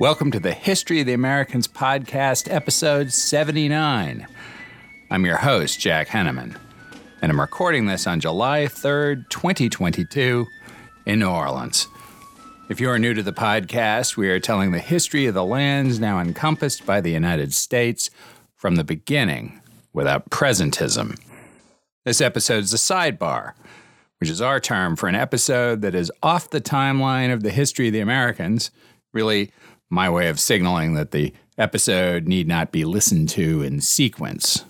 Welcome to the History of the Americans podcast, episode 79. I'm your host, Jack Henneman, and I'm recording this on July 3rd, 2022, in New Orleans. If you are new to the podcast, we are telling the history of the lands now encompassed by the United States from the beginning without presentism. This episode is a sidebar, which is our term for an episode that is off the timeline of the history of the Americans, really my way of signaling that the episode need not be listened to in sequence.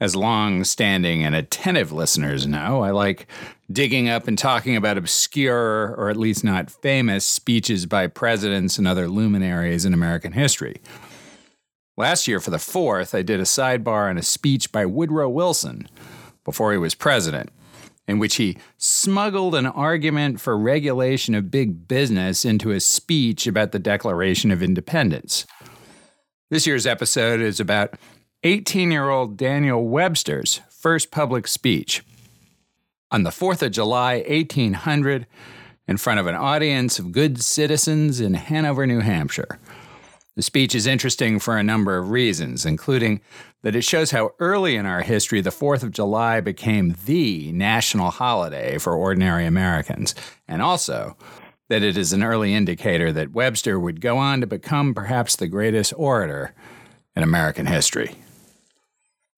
As long standing and attentive listeners know, I like digging up and talking about obscure, or at least not famous, speeches by presidents and other luminaries in American history. Last year, for the fourth, I did a sidebar on a speech by Woodrow Wilson before he was president in which he smuggled an argument for regulation of big business into a speech about the Declaration of Independence. This year's episode is about 18 year old Daniel Webster's first public speech. On the 4th of July, 1800, in front of an audience of good citizens in Hanover, New Hampshire. The speech is interesting for a number of reasons, including that it shows how early in our history the 4th of July became the national holiday for ordinary Americans, and also that it is an early indicator that Webster would go on to become perhaps the greatest orator in American history.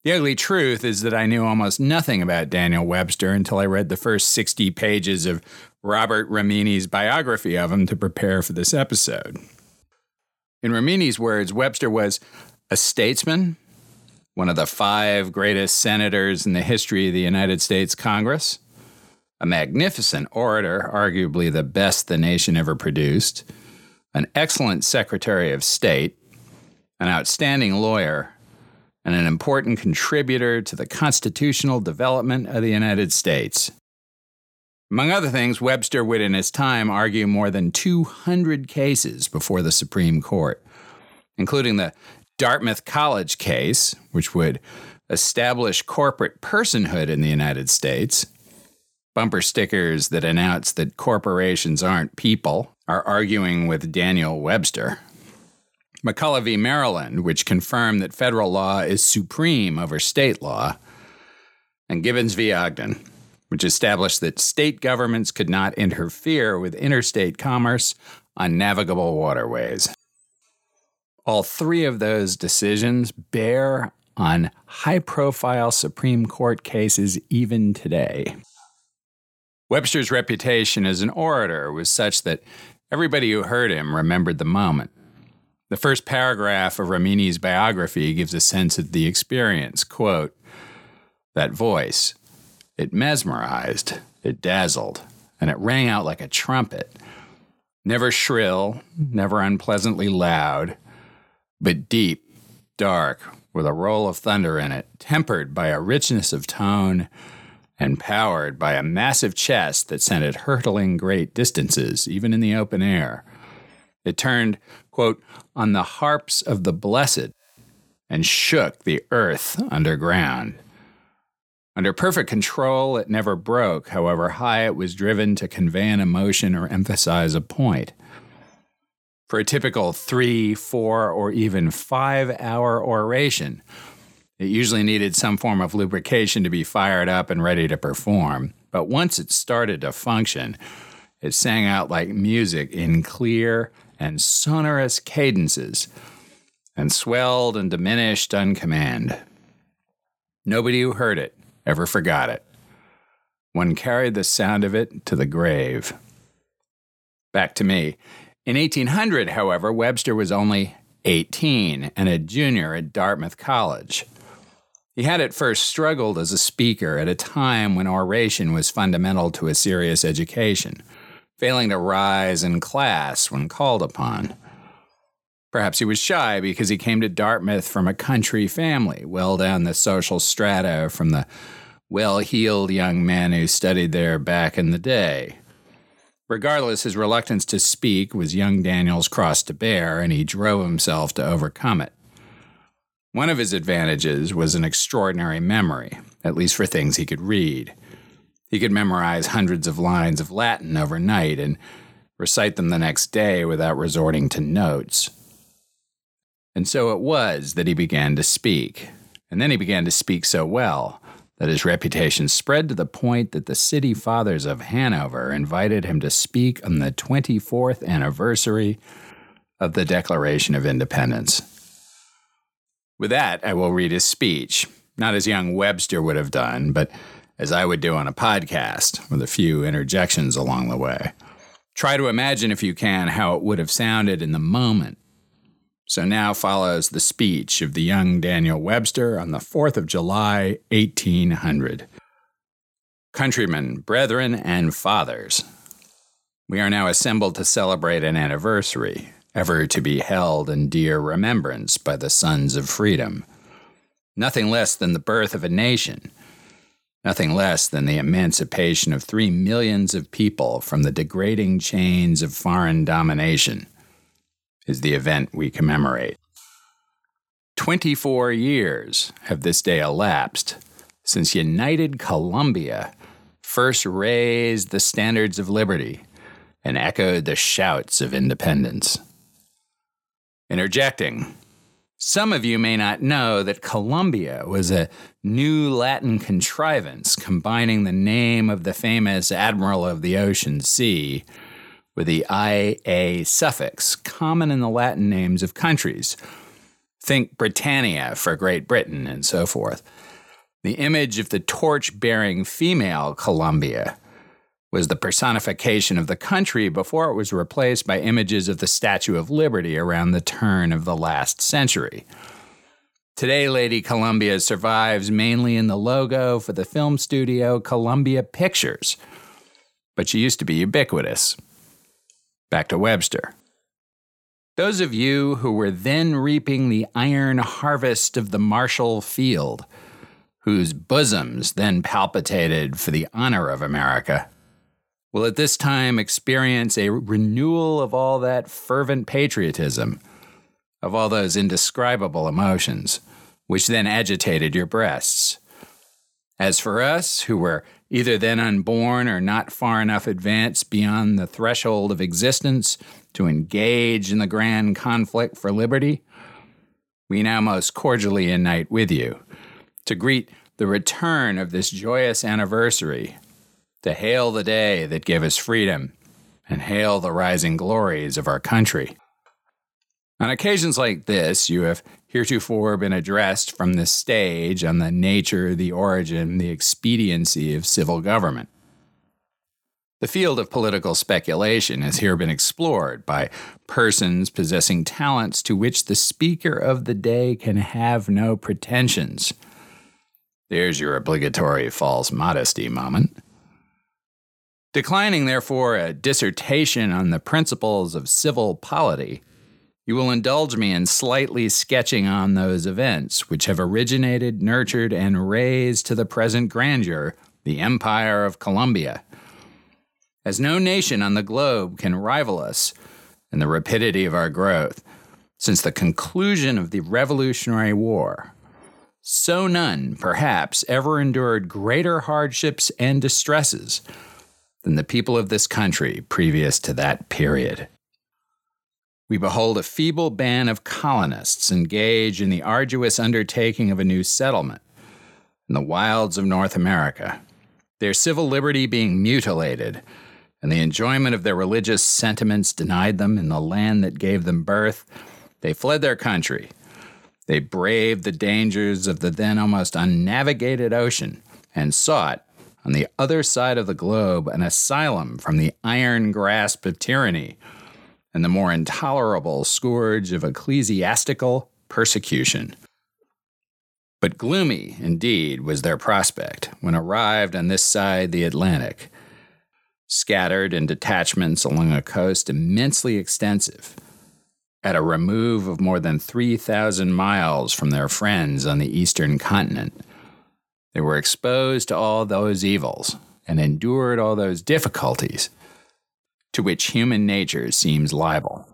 The ugly truth is that I knew almost nothing about Daniel Webster until I read the first 60 pages of Robert Remini's biography of him to prepare for this episode. In Remini's words, Webster was a statesman, one of the five greatest senators in the history of the United States Congress, a magnificent orator, arguably the best the nation ever produced, an excellent Secretary of State, an outstanding lawyer, and an important contributor to the constitutional development of the United States. Among other things, Webster would in his time argue more than 200 cases before the Supreme Court, including the Dartmouth College case, which would establish corporate personhood in the United States. Bumper stickers that announce that corporations aren't people are arguing with Daniel Webster. McCulloch v. Maryland, which confirmed that federal law is supreme over state law. And Gibbons v. Ogden, which established that state governments could not interfere with interstate commerce on navigable waterways. All three of those decisions bear on high profile Supreme Court cases even today. Webster's reputation as an orator was such that everybody who heard him remembered the moment. The first paragraph of Remini's biography gives a sense of the experience. Quote, that voice, it mesmerized, it dazzled, and it rang out like a trumpet. Never shrill, never unpleasantly loud, but deep, dark, with a roll of thunder in it, tempered by a richness of tone and powered by a massive chest that sent it hurtling great distances, even in the open air. It turned, quote, on the harps of the blessed and shook the earth underground. Under perfect control, it never broke, however high it was driven to convey an emotion or emphasize a point. For a typical three, four, or even five hour oration, it usually needed some form of lubrication to be fired up and ready to perform. But once it started to function, it sang out like music in clear and sonorous cadences and swelled and diminished on command. Nobody who heard it ever forgot it. One carried the sound of it to the grave. Back to me. In 1800, however, Webster was only 18 and a junior at Dartmouth College. He had at first struggled as a speaker at a time when oration was fundamental to a serious education, failing to rise in class when called upon. Perhaps he was shy because he came to Dartmouth from a country family, well down the social strata from the well heeled young men who studied there back in the day. Regardless, his reluctance to speak was young Daniel's cross to bear, and he drove himself to overcome it. One of his advantages was an extraordinary memory, at least for things he could read. He could memorize hundreds of lines of Latin overnight and recite them the next day without resorting to notes. And so it was that he began to speak. And then he began to speak so well that his reputation spread to the point that the city fathers of Hanover invited him to speak on the 24th anniversary of the Declaration of Independence. With that, I will read his speech, not as young Webster would have done, but as I would do on a podcast, with a few interjections along the way. Try to imagine, if you can, how it would have sounded in the moment. So now follows the speech of the young Daniel Webster on the 4th of July, 1800. Countrymen, brethren, and fathers, we are now assembled to celebrate an anniversary, ever to be held in dear remembrance by the sons of freedom. Nothing less than the birth of a nation, nothing less than the emancipation of three millions of people from the degrading chains of foreign domination, is the event we commemorate. Twenty four years have this day elapsed since United Columbia first raised the standards of liberty and echoed the shouts of independence. Interjecting. Some of you may not know that Columbia was a new Latin contrivance combining the name of the famous Admiral of the Ocean Sea with the IA suffix, common in the Latin names of countries. Think Britannia for Great Britain and so forth. The image of the torch bearing female Columbia was the personification of the country before it was replaced by images of the Statue of Liberty around the turn of the last century. Today, Lady Columbia survives mainly in the logo for the film studio Columbia Pictures, but she used to be ubiquitous. Back to Webster. Those of you who were then reaping the iron harvest of the martial field, whose bosoms then palpitated for the honor of America, will at this time experience a renewal of all that fervent patriotism, of all those indescribable emotions, which then agitated your breasts. As for us, who were either then unborn or not far enough advanced beyond the threshold of existence to engage in the grand conflict for liberty, we now most cordially unite with you to greet the return of this joyous anniversary to hail the day that gave us freedom and hail the rising glories of our country. On occasions like this, you have heretofore been addressed from the stage on the nature, the origin, the expediency of civil government. The field of political speculation has here been explored by persons possessing talents to which the speaker of the day can have no pretensions. There's your obligatory false modesty moment. Declining, therefore, a dissertation on the principles of civil polity, you will indulge me in slightly sketching on those events which have originated, nurtured, and raised to the present grandeur the Empire of Columbia. As no nation on the globe can rival us in the rapidity of our growth since the conclusion of the Revolutionary War, so none, perhaps, ever endured greater hardships and distresses than the people of this country previous to that period. We behold a feeble band of colonists engaged in the arduous undertaking of a new settlement in the wilds of North America, their civil liberty being mutilated, and the enjoyment of their religious sentiments denied them in the land that gave them birth. They fled their country. They braved the dangers of the then almost unnavigated ocean and sought, on the other side of the globe an asylum from the iron grasp of tyranny and the more intolerable scourge of ecclesiastical persecution. But gloomy, indeed, was their prospect when arrived on this side the Atlantic, scattered in detachments along a coast immensely extensive, at a remove of more than 3,000 miles from their friends on the eastern continent they were exposed to all those evils and endured all those difficulties to which human nature seems liable.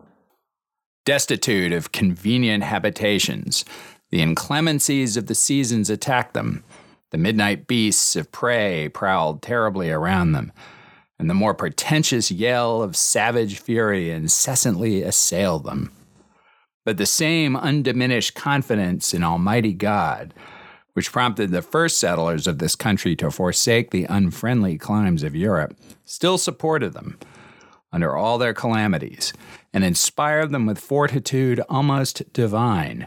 Destitute of convenient habitations, the inclemencies of the seasons attacked them. The midnight beasts of prey prowled terribly around them, and the more pretentious yell of savage fury incessantly assailed them. But the same undiminished confidence in Almighty God, which prompted the first settlers of this country to forsake the unfriendly climes of Europe, still supported them under all their calamities and inspired them with fortitude almost divine.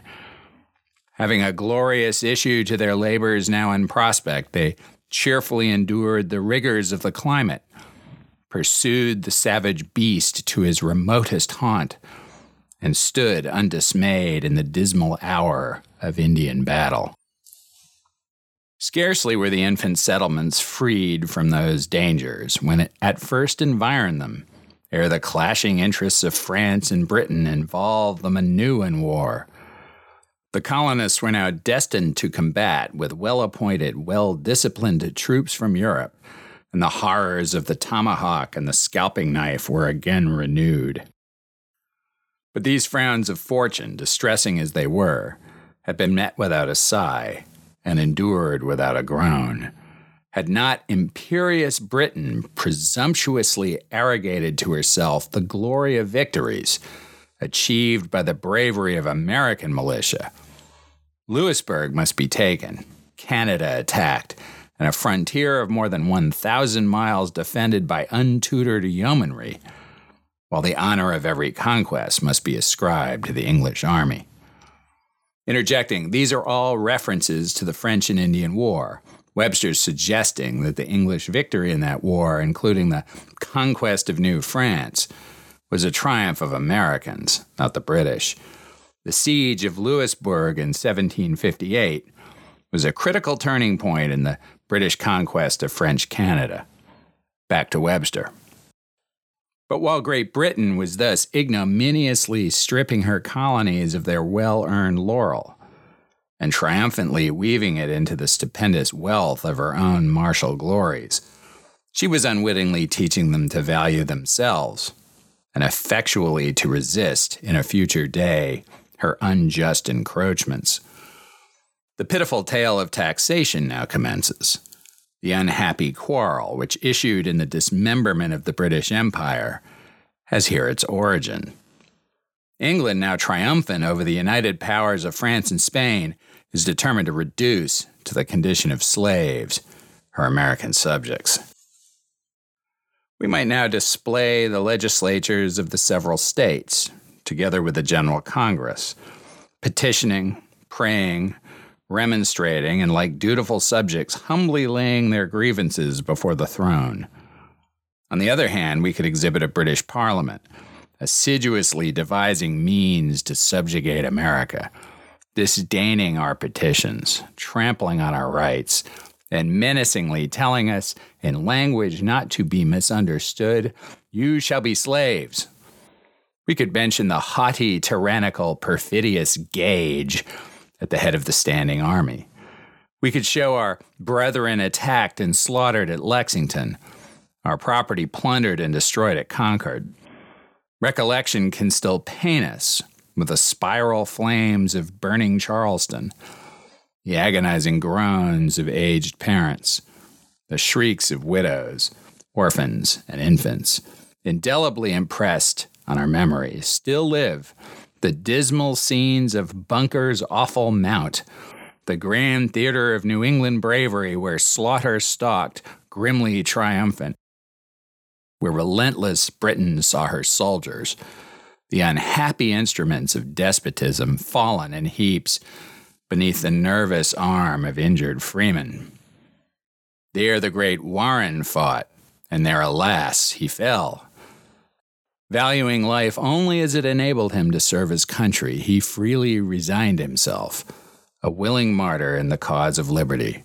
Having a glorious issue to their labors now in prospect, they cheerfully endured the rigors of the climate, pursued the savage beast to his remotest haunt, and stood undismayed in the dismal hour of Indian battle. Scarcely were the infant settlements freed from those dangers when it at first environed them, ere the clashing interests of France and Britain involved them anew in war. The colonists were now destined to combat with well appointed, well disciplined troops from Europe, and the horrors of the tomahawk and the scalping knife were again renewed. But these frowns of fortune, distressing as they were, had been met without a sigh and endured without a groan. Had not imperious Britain presumptuously arrogated to herself the glory of victories achieved by the bravery of American militia, Louisbourg must be taken, Canada attacked, and a frontier of more than 1,000 miles defended by untutored yeomanry while the honor of every conquest must be ascribed to the English army. Interjecting, these are all references to the French and Indian War. Webster's suggesting that the English victory in that war, including the conquest of New France, was a triumph of Americans, not the British. The siege of Louisbourg in 1758 was a critical turning point in the British conquest of French Canada. Back to Webster. But while Great Britain was thus ignominiously stripping her colonies of their well earned laurel, and triumphantly weaving it into the stupendous wealth of her own martial glories, she was unwittingly teaching them to value themselves and effectually to resist in a future day her unjust encroachments. The pitiful tale of taxation now commences the unhappy quarrel which issued in the dismemberment of the British Empire, has here its origin. England, now triumphant over the united powers of France and Spain, is determined to reduce to the condition of slaves her American subjects. We might now display the legislatures of the several states, together with the General Congress, petitioning, praying, remonstrating, and like dutiful subjects, humbly laying their grievances before the throne. On the other hand, we could exhibit a British Parliament, assiduously devising means to subjugate America, disdaining our petitions, trampling on our rights, and menacingly telling us in language not to be misunderstood, You shall be slaves. We could mention the haughty, tyrannical, perfidious Gage at the head of the standing army. We could show our brethren attacked and slaughtered at Lexington, our property plundered and destroyed at Concord. Recollection can still pain us with the spiral flames of burning Charlestown, the agonizing groans of aged parents, the shrieks of widows, orphans, and infants, indelibly impressed on our memory, still live the dismal scenes of Bunker's awful mount, the grand theater of New England bravery where slaughter stalked, grimly triumphant, where relentless Britain saw her soldiers, the unhappy instruments of despotism fallen in heaps beneath the nervous arm of injured freemen. There the great Warren fought, and there, alas, he fell Valuing life only as it enabled him to serve his country, he freely resigned himself, a willing martyr in the cause of liberty,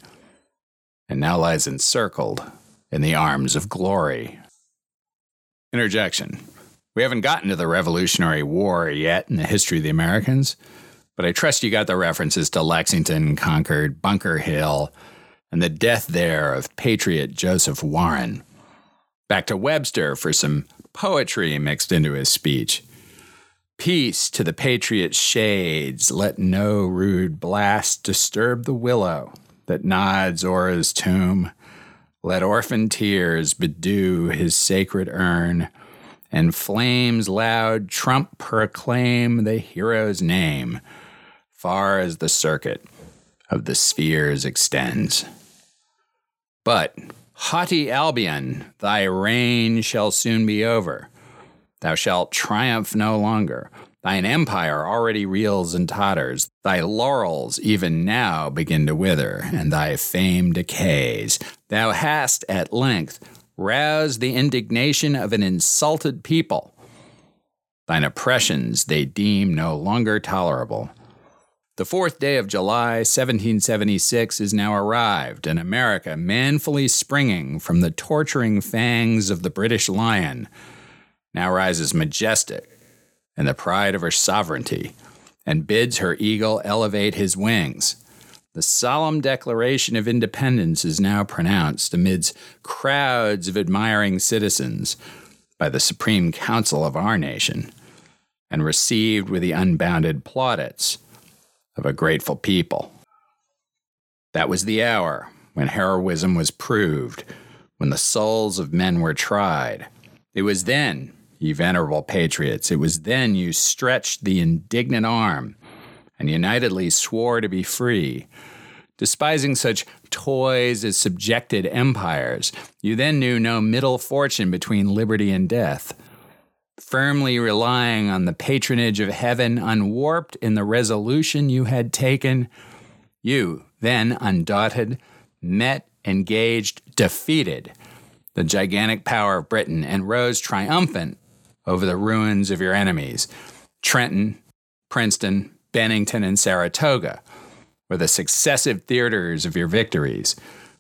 and now lies encircled in the arms of glory. Interjection. We haven't gotten to the Revolutionary War yet in the history of the Americans, but I trust you got the references to Lexington, Concord, Bunker Hill, and the death there of patriot Joseph Warren. Back to Webster for some poetry mixed into his speech. Peace to the patriot shades, let no rude blast disturb the willow that nods o'er his tomb. Let orphan tears bedew his sacred urn, and flames loud trump proclaim the hero's name, far as the circuit of the spheres extends. But, haughty Albion, thy reign shall soon be over. Thou shalt triumph no longer. Thine empire already reels and totters. Thy laurels even now begin to wither, and thy fame decays. Thou hast at length roused the indignation of an insulted people. Thine oppressions they deem no longer tolerable. The fourth day of July, 1776, is now arrived, and America, manfully springing from the torturing fangs of the British lion, now rises majestic in the pride of her sovereignty and bids her eagle elevate his wings. The solemn declaration of independence is now pronounced amidst crowds of admiring citizens by the Supreme Council of our nation and received with the unbounded plaudits of a grateful people. That was the hour when heroism was proved, when the souls of men were tried. It was then, ye venerable patriots, it was then you stretched the indignant arm and unitedly swore to be free. Despising such toys as subjected empires, you then knew no middle fortune between liberty and death firmly relying on the patronage of heaven, unwarped in the resolution you had taken, you, then undaunted, met, engaged, defeated the gigantic power of Britain and rose triumphant over the ruins of your enemies. Trenton, Princeton, Bennington, and Saratoga were the successive theaters of your victories,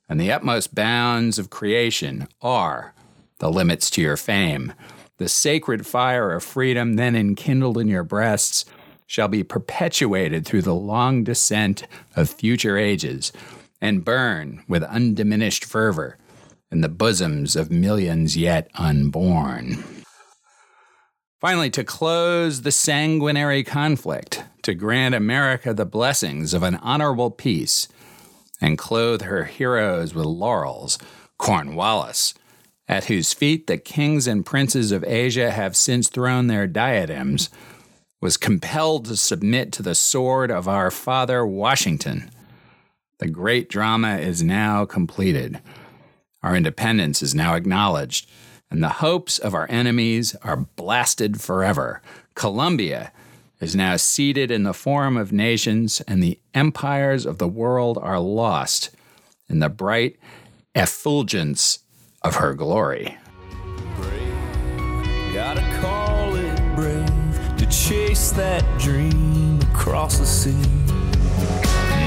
and the utmost bounds of creation are the limits to your fame. The sacred fire of freedom then enkindled in your breasts shall be perpetuated through the long descent of future ages and burn with undiminished fervor in the bosoms of millions yet unborn. Finally, to close the sanguinary conflict, to grant America the blessings of an honorable peace, and clothe her heroes with laurels, Cornwallis, at whose feet the kings and princes of Asia have since thrown their diadems, was compelled to submit to the sword of our father Washington. The great drama is now completed. Our independence is now acknowledged, and the hopes of our enemies are blasted forever. Columbia is now seated in the forum of nations, and the empires of the world are lost in the bright effulgence of her glory. Brave, gotta call it brave to chase that dream across the sea.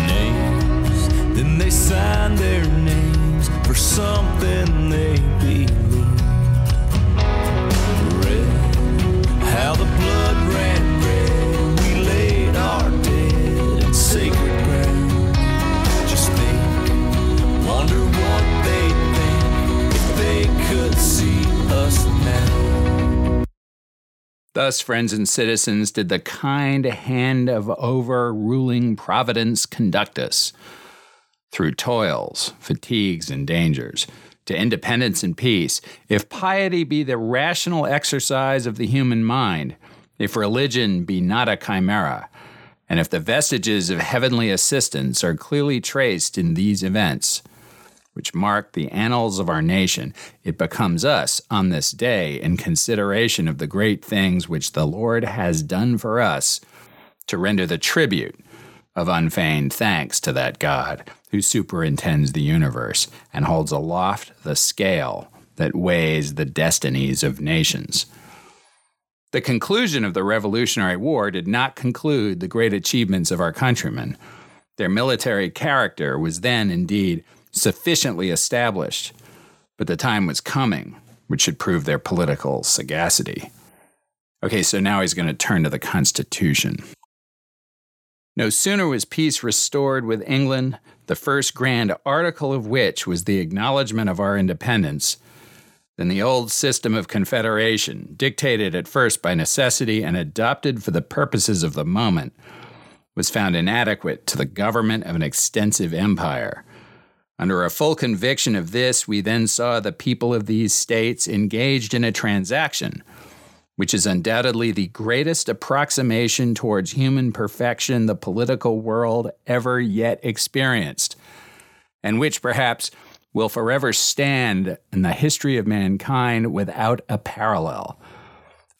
Names, then they sign their names for something they believe. Thus, friends and citizens, did the kind hand of overruling providence conduct us through toils, fatigues, and dangers to independence and peace. If piety be the rational exercise of the human mind, if religion be not a chimera, and if the vestiges of heavenly assistance are clearly traced in these events, which mark the annals of our nation, it becomes us on this day, in consideration of the great things which the Lord has done for us, to render the tribute of unfeigned thanks to that God who superintends the universe and holds aloft the scale that weighs the destinies of nations. The conclusion of the Revolutionary War did not conclude the great achievements of our countrymen. Their military character was then, indeed, sufficiently established, but the time was coming which should prove their political sagacity. Okay, so now he's going to turn to the Constitution. No sooner was peace restored with England, the first grand article of which was the acknowledgement of our independence, than the old system of confederation, dictated at first by necessity and adopted for the purposes of the moment, was found inadequate to the government of an extensive empire. Under a full conviction of this, we then saw the people of these states engaged in a transaction, which is undoubtedly the greatest approximation towards human perfection the political world ever yet experienced, and which perhaps will forever stand in the history of mankind without a parallel.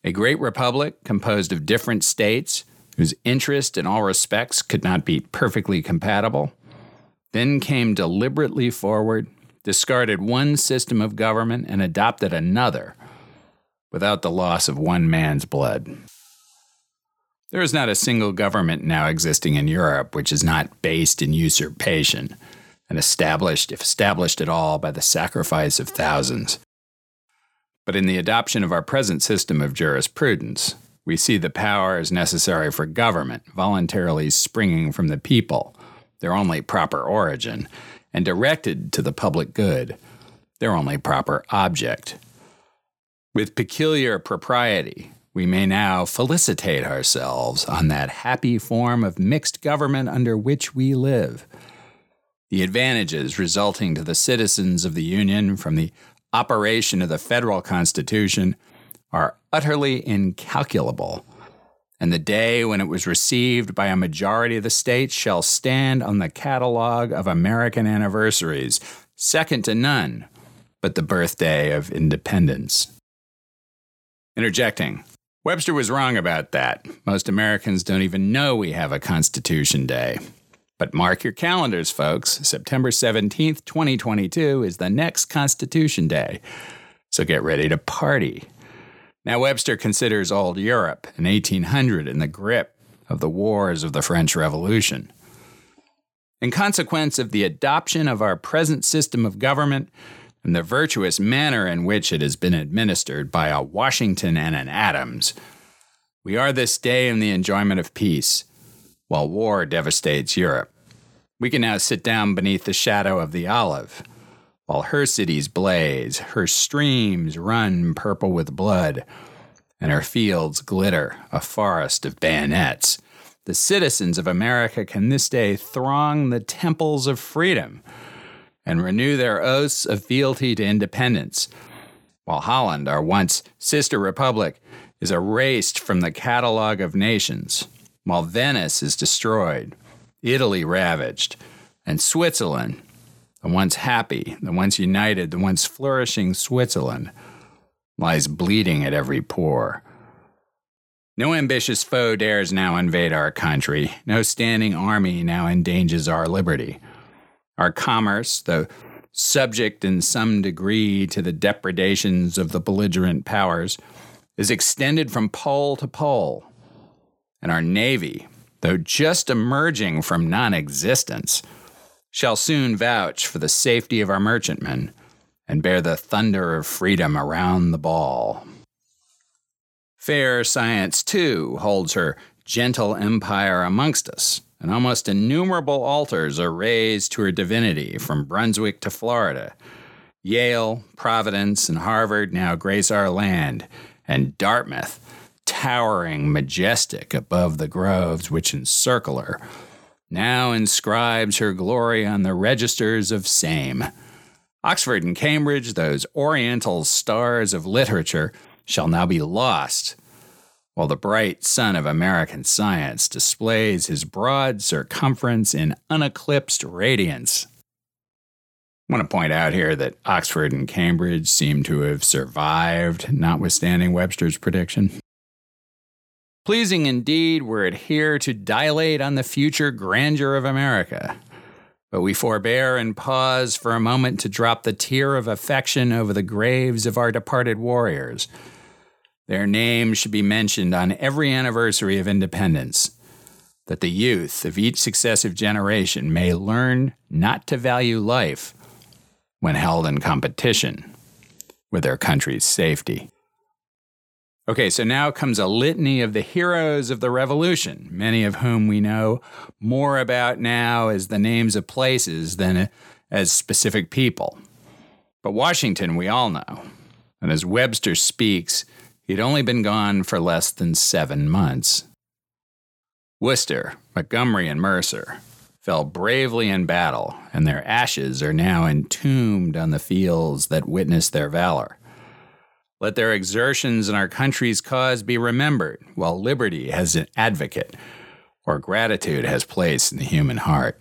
A great republic composed of different states whose interest in all respects could not be perfectly compatible then came deliberately forward, discarded one system of government, and adopted another without the loss of one man's blood. There is not a single government now existing in Europe which is not based in usurpation and established, if established at all, by the sacrifice of thousands. But in the adoption of our present system of jurisprudence, we see the powers necessary for government voluntarily springing from the people their only proper origin, and directed to the public good, their only proper object. With peculiar propriety, we may now felicitate ourselves on that happy form of mixed government under which we live. The advantages resulting to the citizens of the Union from the operation of the federal Constitution are utterly incalculable and the day when it was received by a majority of the states shall stand on the catalog of American anniversaries, second to none but the birthday of independence. Interjecting. Webster was wrong about that. Most Americans don't even know we have a Constitution Day. But mark your calendars, folks. September 17th, 2022 is the next Constitution Day. So get ready to party. Now, Webster considers old Europe in 1800 in the grip of the wars of the French Revolution. In consequence of the adoption of our present system of government and the virtuous manner in which it has been administered by a Washington and an Adams, we are this day in the enjoyment of peace, while war devastates Europe. We can now sit down beneath the shadow of the olive while her cities blaze, her streams run purple with blood, and her fields glitter a forest of bayonets. The citizens of America can this day throng the temples of freedom and renew their oaths of fealty to independence, while Holland, our once sister republic, is erased from the catalog of nations, while Venice is destroyed, Italy ravaged, and Switzerland, the once happy, the once united, the once flourishing Switzerland lies bleeding at every pore. No ambitious foe dares now invade our country. No standing army now endangers our liberty. Our commerce, though subject in some degree to the depredations of the belligerent powers, is extended from pole to pole. And our navy, though just emerging from non existence, shall soon vouch for the safety of our merchantmen and bear the thunder of freedom around the ball. Fair science, too, holds her gentle empire amongst us, and almost innumerable altars are raised to her divinity from Brunswick to Florida. Yale, Providence, and Harvard now grace our land, and Dartmouth, towering majestic above the groves which encircle her, now inscribes her glory on the registers of same. Oxford and Cambridge, those oriental stars of literature, shall now be lost, while the bright sun of American science displays his broad circumference in uneclipsed radiance. I want to point out here that Oxford and Cambridge seem to have survived, notwithstanding Webster's prediction. Pleasing indeed were it here to dilate on the future grandeur of America. But we forbear and pause for a moment to drop the tear of affection over the graves of our departed warriors. Their names should be mentioned on every anniversary of independence, that the youth of each successive generation may learn not to value life when held in competition with their country's safety. Okay, so now comes a litany of the heroes of the revolution, many of whom we know more about now as the names of places than as specific people. But Washington, we all know. And as Webster speaks, he'd only been gone for less than seven months. Wooster, Montgomery, and Mercer, fell bravely in battle, and their ashes are now entombed on the fields that witnessed their valor. Let their exertions in our country's cause be remembered, while liberty has an advocate, or gratitude has place in the human heart.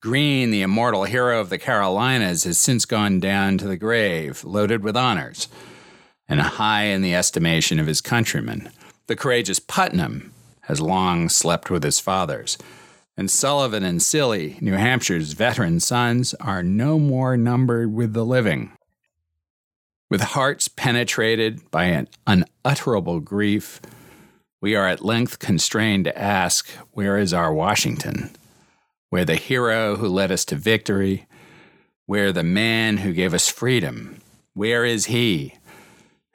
Greene, the immortal hero of the Carolinas, has since gone down to the grave, loaded with honors, and high in the estimation of his countrymen. The courageous Putnam has long slept with his fathers, and Sullivan and Cilley, New Hampshire's veteran sons, are no more numbered with the living. With hearts penetrated by an unutterable grief, we are at length constrained to ask where is our Washington? Where the hero who led us to victory? Where the man who gave us freedom? Where is he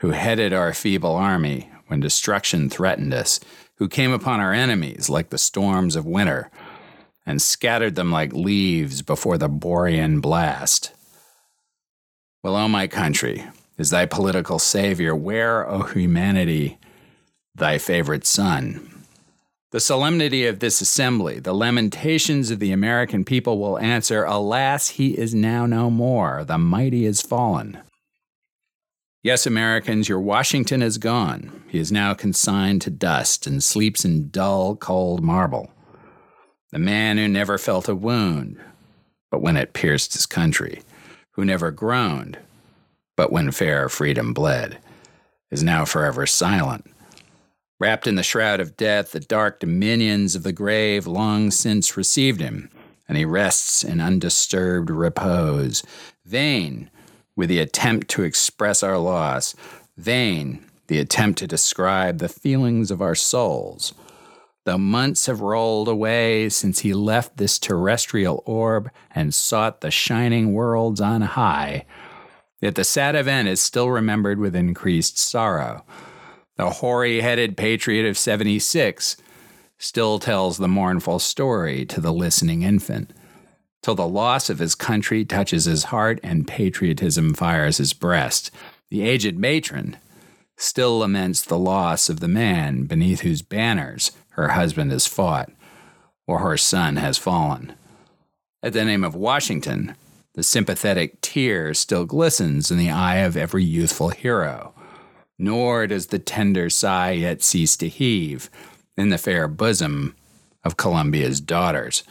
who headed our feeble army when destruction threatened us, who came upon our enemies like the storms of winter and scattered them like leaves before the Borean blast? Well, O oh my country, is thy political savior, where, O humanity, thy favorite son? The solemnity of this assembly, the lamentations of the American people will answer, Alas, he is now no more, the mighty is fallen. Yes, Americans, your Washington is gone. He is now consigned to dust and sleeps in dull, cold marble. The man who never felt a wound, but when it pierced his country, who never groaned, but when fair freedom bled, is now forever silent Wrapped in the shroud of death, the dark dominions of the grave long since received him, and he rests in undisturbed repose. Vain with the attempt to express our loss, vain the attempt to describe the feelings of our souls. The months have rolled away since he left this terrestrial orb and sought the shining worlds on high, yet the sad event is still remembered with increased sorrow. The hoary headed patriot of 76, still tells the mournful story to the listening infant, till the loss of his country touches his heart and patriotism fires his breast. The aged matron still laments the loss of the man beneath whose banners her husband has fought or her son has fallen. At the name of Washington, the sympathetic tear still glistens in the eye of every youthful hero nor does the tender sigh yet cease to heave in the fair bosom of Columbia's daughters.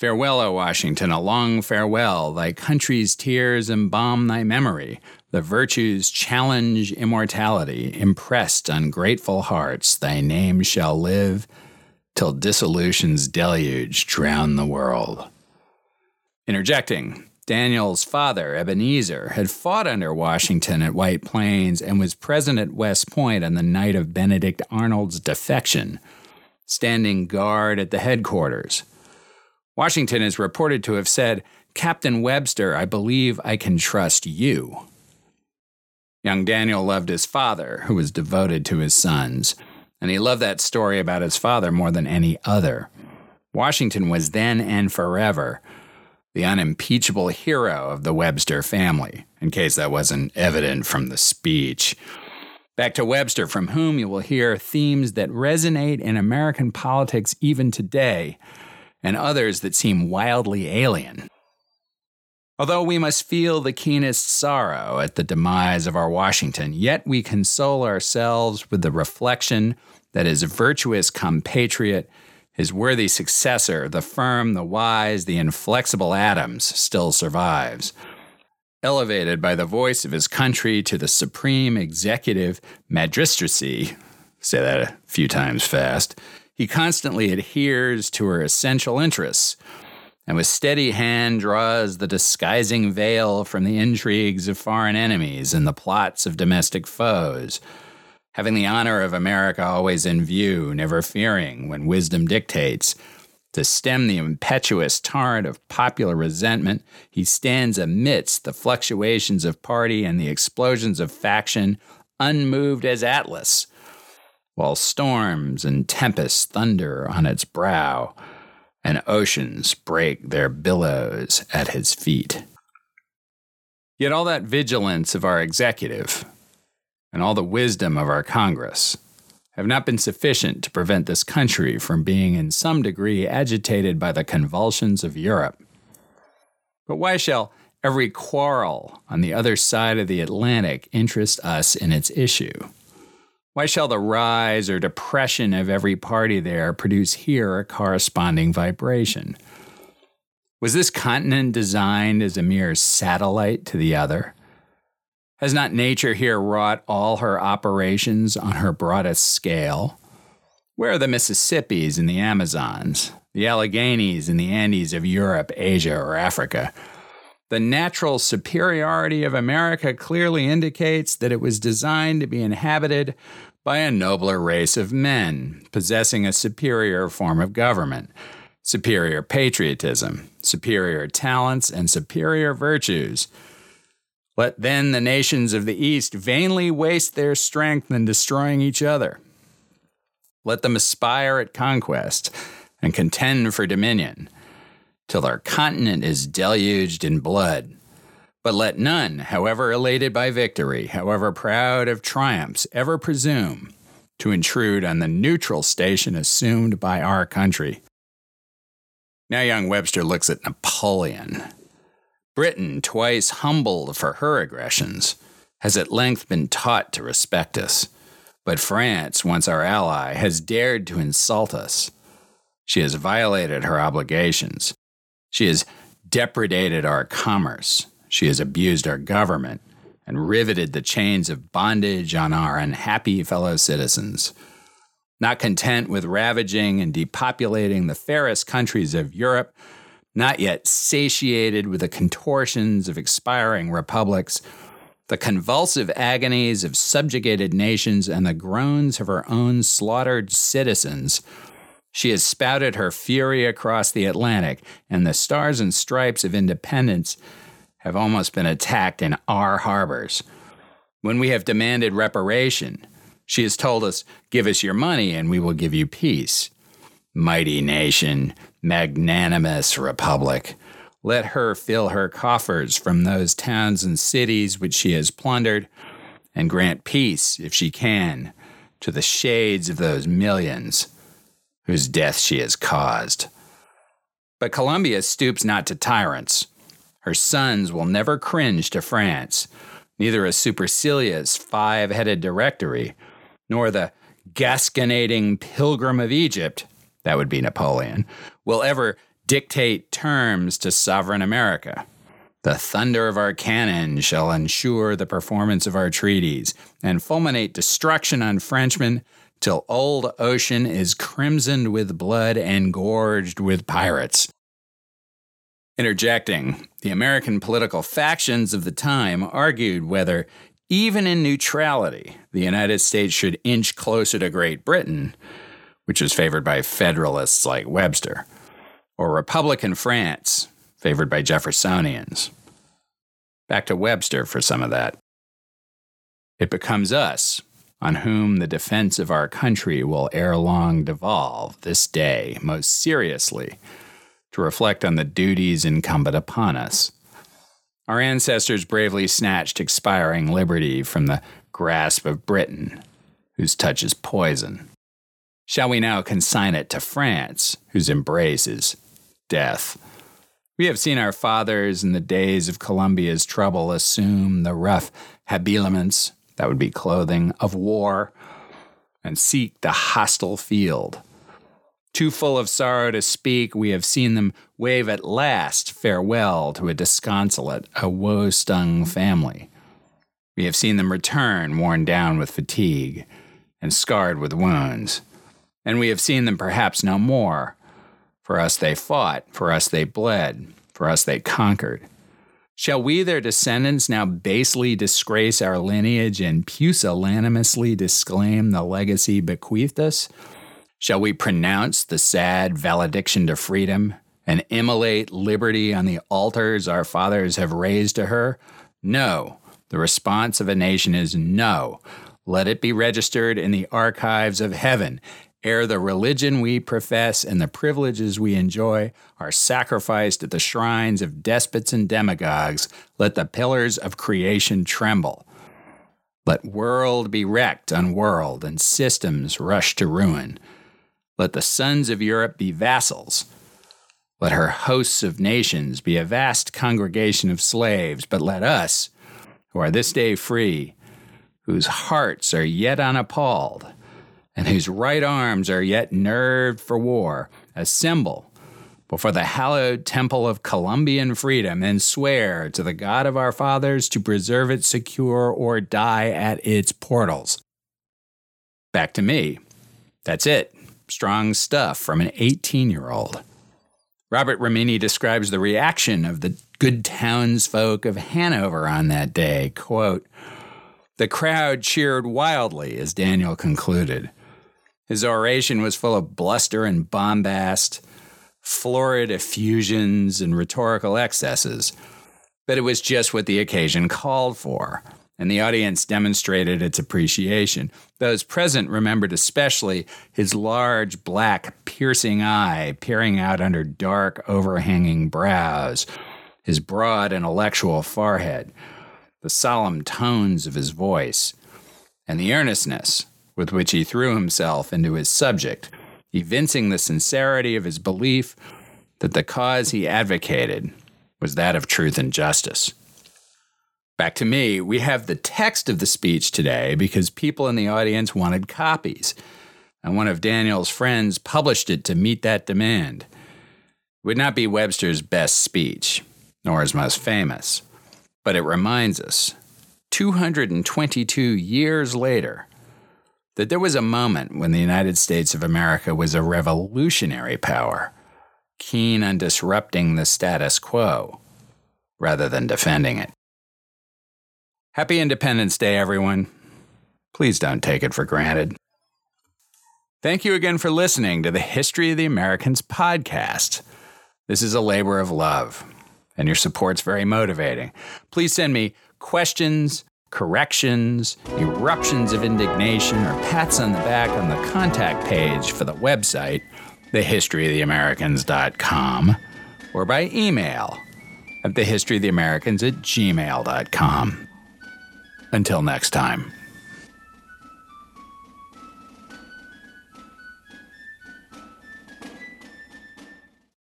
Farewell, O Washington, a long farewell. Thy country's tears embalm thy memory. The virtues challenge immortality. Impressed on grateful hearts, thy name shall live till dissolution's deluge drown the world. Interjecting, Daniel's father, Ebenezer, had fought under Washington at White Plains and was present at West Point on the night of Benedict Arnold's defection, standing guard at the headquarters. Washington is reported to have said, Captain Webster, I believe I can trust you. Young Daniel loved his father, who was devoted to his sons, and he loved that story about his father more than any other. Washington was then and forever the unimpeachable hero of the Webster family, in case that wasn't evident from the speech. Back to Webster, from whom you will hear themes that resonate in American politics even today, and others that seem wildly alien. Although we must feel the keenest sorrow at the demise of our Washington, yet we console ourselves with the reflection that his virtuous compatriot his worthy successor, the firm, the wise, the inflexible Adams, still survives. Elevated by the voice of his country to the supreme executive magistracy, say that a few times fast, he constantly adheres to her essential interests and with steady hand draws the disguising veil from the intrigues of foreign enemies and the plots of domestic foes having the honor of America always in view, never fearing when wisdom dictates. To stem the impetuous torrent of popular resentment, he stands amidst the fluctuations of party and the explosions of faction, unmoved as Atlas, while storms and tempests thunder on its brow, and oceans break their billows at his feet. Yet all that vigilance of our executive, and all the wisdom of our Congress, have not been sufficient to prevent this country from being in some degree agitated by the convulsions of Europe. But why shall every quarrel on the other side of the Atlantic interest us in its issue? Why shall the rise or depression of every party there produce here a corresponding vibration? Was this continent designed as a mere satellite to the other? Has not nature here wrought all her operations on her broadest scale? Where are the Mississippis and the Amazons, the Alleghanies and the Andes of Europe, Asia, or Africa? The natural superiority of America clearly indicates that it was designed to be inhabited by a nobler race of men, possessing a superior form of government, superior patriotism, superior talents, and superior virtues let then the nations of the East vainly waste their strength in destroying each other. Let them aspire at conquest and contend for dominion, till our continent is deluged in blood. But let none, however elated by victory, however proud of triumphs, ever presume to intrude on the neutral station assumed by our country. Now, young Webster looks at Napoleon Britain, twice humbled for her aggressions, has at length been taught to respect us. But France, once our ally, has dared to insult us. She has violated her obligations. She has depredated our commerce. She has abused our government and riveted the chains of bondage on our unhappy fellow citizens. Not content with ravaging and depopulating the fairest countries of Europe, not yet satiated with the contortions of expiring republics, the convulsive agonies of subjugated nations, and the groans of her own slaughtered citizens. She has spouted her fury across the Atlantic, and the stars and stripes of independence have almost been attacked in our harbors. When we have demanded reparation, she has told us, Give us your money and we will give you peace. Mighty nation, magnanimous republic. Let her fill her coffers from those towns and cities which she has plundered, and grant peace, if she can, to the shades of those millions whose death she has caused. But Columbia stoops not to tyrants. Her sons will never cringe to France, neither a supercilious five headed directory, nor the gasconading pilgrim of Egypt that would be Napoleon, will ever dictate terms to sovereign America. The thunder of our cannon shall ensure the performance of our treaties and fulminate destruction on Frenchmen till old ocean is crimsoned with blood and gorged with pirates. Interjecting, the American political factions of the time argued whether, even in neutrality, the United States should inch closer to Great Britain which was favored by Federalists like Webster, or Republican France, favored by Jeffersonians. Back to Webster for some of that. It becomes us, on whom the defense of our country will ere long devolve this day most seriously, to reflect on the duties incumbent upon us. Our ancestors bravely snatched expiring liberty from the grasp of Britain, whose touch is poison. Shall we now consign it to France, whose embrace is death? We have seen our fathers in the days of Columbia's trouble assume the rough habiliments, that would be clothing, of war, and seek the hostile field. Too full of sorrow to speak, we have seen them wave at last farewell to a disconsolate, a woe stung family. We have seen them return worn down with fatigue and scarred with wounds and we have seen them perhaps no more. For us they fought, for us they bled, for us they conquered. Shall we, their descendants, now basely disgrace our lineage and pusillanimously disclaim the legacy bequeathed us? Shall we pronounce the sad valediction to freedom and immolate liberty on the altars our fathers have raised to her? No. The response of a nation is no. Let it be registered in the archives of heaven ere the religion we profess and the privileges we enjoy are sacrificed at the shrines of despots and demagogues, let the pillars of creation tremble. Let world be wrecked on world and systems rush to ruin. Let the sons of Europe be vassals. Let her hosts of nations be a vast congregation of slaves, but let us, who are this day free, whose hearts are yet unappalled, and whose right arms are yet nerved for war, assemble before the hallowed temple of Columbian freedom and swear to the God of our fathers to preserve it secure or die at its portals. Back to me. That's it. Strong stuff from an 18 year old. Robert Remini describes the reaction of the good townsfolk of Hanover on that day. Quote, the crowd cheered wildly as Daniel concluded. His oration was full of bluster and bombast florid effusions and rhetorical excesses, but it was just what the occasion called for, and the audience demonstrated its appreciation. Those present remembered especially his large, black, piercing eye peering out under dark, overhanging brows, his broad, intellectual forehead, the solemn tones of his voice, and the earnestness with which he threw himself into his subject evincing the sincerity of his belief that the cause he advocated was that of truth and justice. Back to me, we have the text of the speech today because people in the audience wanted copies, and one of Daniel's friends published it to meet that demand. It would not be Webster's best speech, nor his most famous, but it reminds us, 222 years later, that there was a moment when the United States of America was a revolutionary power, keen on disrupting the status quo rather than defending it. Happy Independence Day, everyone. Please don't take it for granted. Thank you again for listening to the History of the Americans podcast. This is a labor of love, and your support's very motivating. Please send me questions, corrections, eruptions of indignation, or pats on the back on the contact page for the website, thehistoryoftheamericans.com, or by email at thehistoryoftheamericans at gmail.com. Until next time.